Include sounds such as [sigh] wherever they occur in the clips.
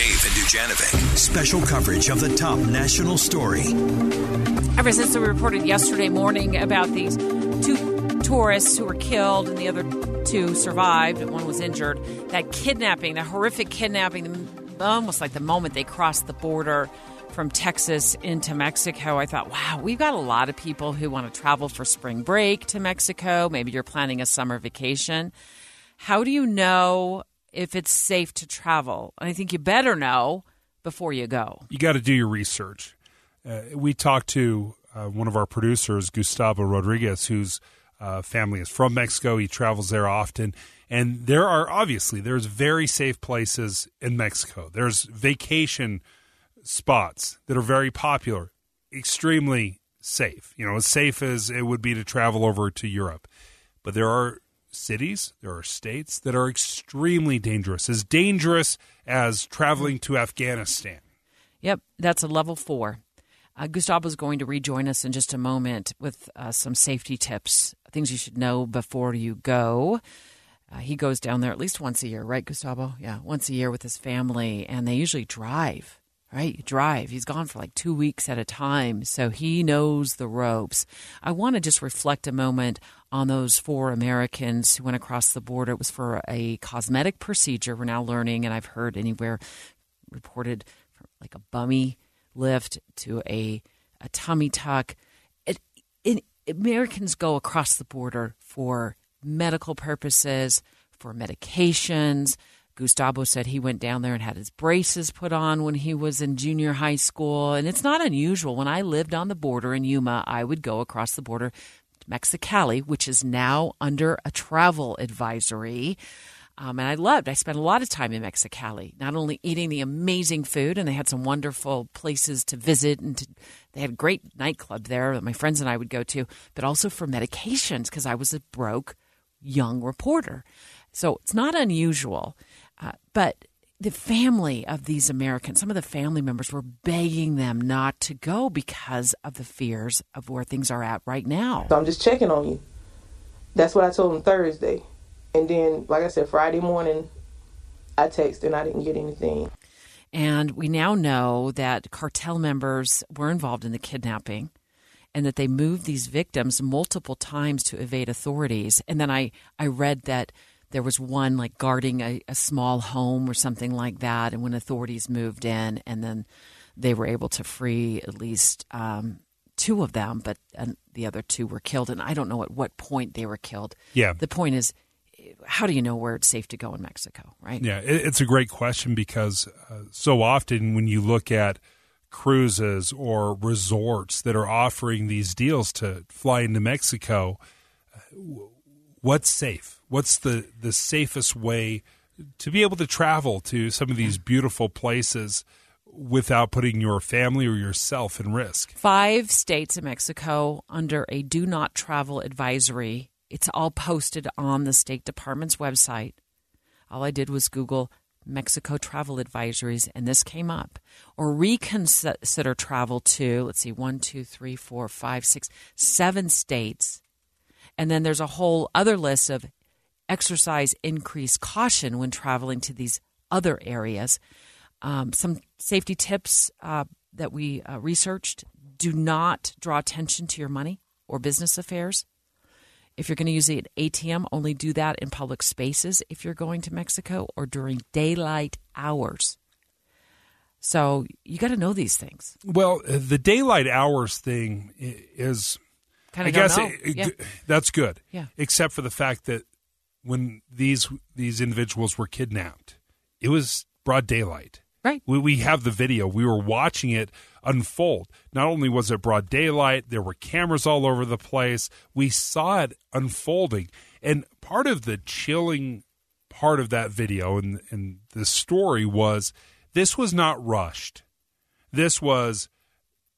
Dave and Dujanovic. Special coverage of the top national story. Ever since we reported yesterday morning about these two tourists who were killed and the other two survived, one was injured, that kidnapping, the horrific kidnapping, almost like the moment they crossed the border from Texas into Mexico, I thought, wow, we've got a lot of people who want to travel for spring break to Mexico. Maybe you're planning a summer vacation. How do you know if it's safe to travel? And I think you better know before you go. You got to do your research. Uh, we talked to uh, one of our producers, Gustavo Rodriguez, whose uh, family is from Mexico. He travels there often. And there are obviously there's very safe places in Mexico. There's vacation spots that are very popular, extremely safe. You know, as safe as it would be to travel over to Europe. But there are cities, there are states that are extremely dangerous, as dangerous as traveling to Afghanistan. Yep, that's a level four. Uh, Gustavo is going to rejoin us in just a moment with uh, some safety tips, things you should know before you go. Uh, he goes down there at least once a year, right, Gustavo? Yeah, once a year with his family, and they usually drive right? You drive. He's gone for like two weeks at a time, so he knows the ropes. I want to just reflect a moment on those four Americans who went across the border. It was for a cosmetic procedure. We're now learning, and I've heard anywhere reported from like a bummy lift to a, a tummy tuck. It, it, Americans go across the border for medical purposes, for medications, Gustavo said he went down there and had his braces put on when he was in junior high school. And it's not unusual. When I lived on the border in Yuma, I would go across the border to Mexicali, which is now under a travel advisory. Um, and I loved. I spent a lot of time in Mexicali, not only eating the amazing food, and they had some wonderful places to visit, and to, they had a great nightclub there that my friends and I would go to, but also for medications because I was a broke young reporter. So it's not unusual. Uh, but the family of these Americans, some of the family members were begging them not to go because of the fears of where things are at right now. So I'm just checking on you. That's what I told them Thursday. And then, like I said, Friday morning, I texted and I didn't get anything. And we now know that cartel members were involved in the kidnapping and that they moved these victims multiple times to evade authorities. And then I, I read that there was one like guarding a, a small home or something like that. And when authorities moved in, and then they were able to free at least um, two of them, but the other two were killed. And I don't know at what point they were killed. Yeah. The point is, how do you know where it's safe to go in Mexico, right? Yeah, it's a great question because uh, so often when you look at cruises or resorts that are offering these deals to fly into Mexico, uh, what's safe? what's the the safest way to be able to travel to some of these beautiful places without putting your family or yourself in risk. Five states in Mexico under a do not travel advisory. It's all posted on the State Department's website. All I did was Google Mexico travel advisories, and this came up. Or reconsider travel to, let's see, one, two, three, four, five, six, seven states. And then there's a whole other list of exercise increased caution when traveling to these other areas. Um, some safety tips uh, that we uh, researched do not draw attention to your money or business affairs. If you're going to use an ATM, only do that in public spaces if you're going to Mexico or during daylight hours. So you got to know these things. Well, the daylight hours thing is, kind of I guess it, yeah. that's good. Yeah. Except for the fact that when these these individuals were kidnapped. It was broad daylight. Right. We, we have the video. We were watching it unfold. Not only was it broad daylight, there were cameras all over the place. We saw it unfolding. And part of the chilling part of that video and, and the story was this was not rushed. This was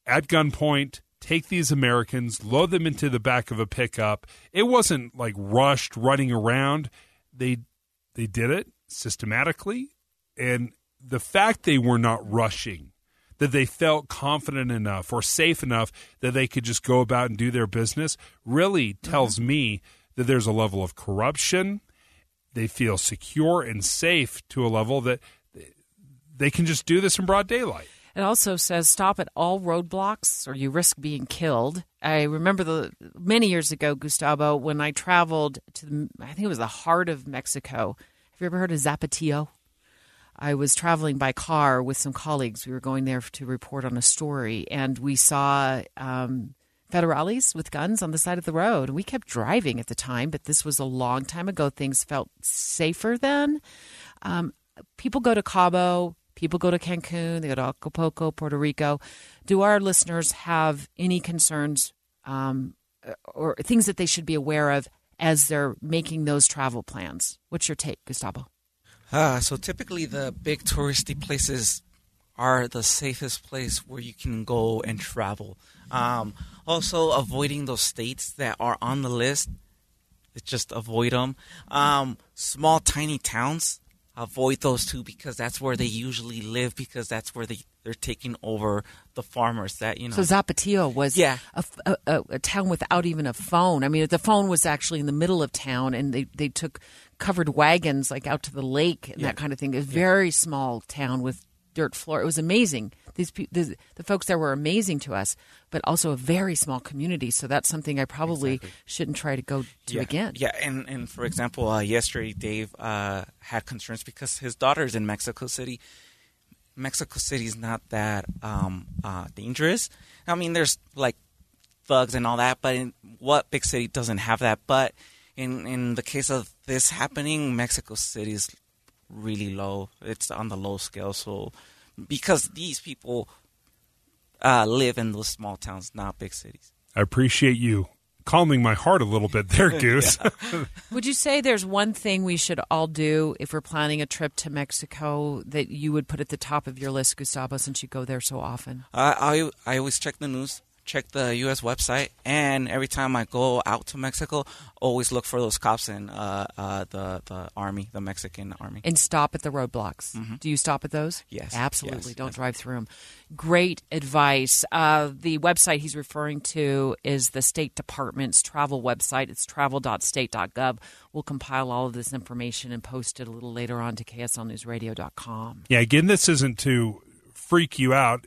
at gunpoint, take these Americans, load them into the back of a pickup. It wasn't like rushed running around. They they did it systematically and the fact they were not rushing that they felt confident enough or safe enough that they could just go about and do their business really tells mm-hmm. me that there's a level of corruption. They feel secure and safe to a level that they can just do this in broad daylight. It also says stop at all roadblocks or you risk being killed. I remember the many years ago, Gustavo, when I traveled to the, I think it was the heart of Mexico. Have you ever heard of Zapatillo? I was traveling by car with some colleagues. We were going there to report on a story, and we saw um, federales with guns on the side of the road. We kept driving at the time, but this was a long time ago. Things felt safer then. Um, people go to Cabo, people go to Cancun, they go to Acapulco, Puerto Rico. Do our listeners have any concerns um, or things that they should be aware of as they're making those travel plans? What's your take, Gustavo? Uh, so typically, the big touristy places are the safest place where you can go and travel. Um, also, avoiding those states that are on the list, just avoid them. Um, small, tiny towns, avoid those two because that's where they usually live because that's where they they're taking over the farmers that you know. So Zapatillo was Yeah. a, a, a, town without even a phone. I mean, the phone was actually in the middle of town, and they they took covered wagons like out to the lake and that kind of thing. A very small town with dirt floor. It was amazing. These the, the folks there were amazing to us, but also a very small community. So that's something I probably shouldn't try to go to yeah. again. Yeah, and and for example, uh, yesterday Dave uh, had concerns because his daughter's in Mexico City. Mexico City is not that um, uh, dangerous. I mean, there's like thugs and all that, but in what big city doesn't have that? But in in the case of this happening, Mexico City is really low. It's on the low scale. So because these people uh, live in those small towns, not big cities. I appreciate you calming my heart a little bit there, [laughs] Goose. [laughs] Would you say there's one thing we should all do if we're planning a trip to Mexico that you would put at the top of your list, Gustavo, since you go there so often? Uh, I I always check the news, check the U.S. website, and every time I go out to Mexico, always look for those cops in uh, uh, the the army, the Mexican army. and stop at the roadblocks. Do you stop at those? Mm-hmm. Yes, Absolutely. yes, Don't yes. drive through them. Great advice. Uh, the website he's referring to is the State Department's travel website. It's travel.state.gov. We'll compile all of this information and post it a little later on to kslnewsradio.com. yeah, again, this isn't to freak you out.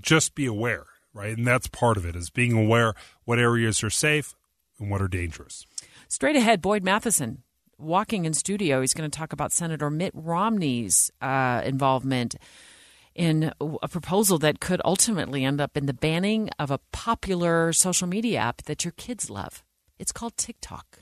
Just be aware, right? And that's part of it is being aware what areas are safe and what are dangerous. Straight ahead, Boyd Matheson walking in studio. He's going to talk about Senator Mitt Romney's uh, involvement in a proposal that could ultimately end up in the banning of a popular social media app that your kids love. It's called TikTok.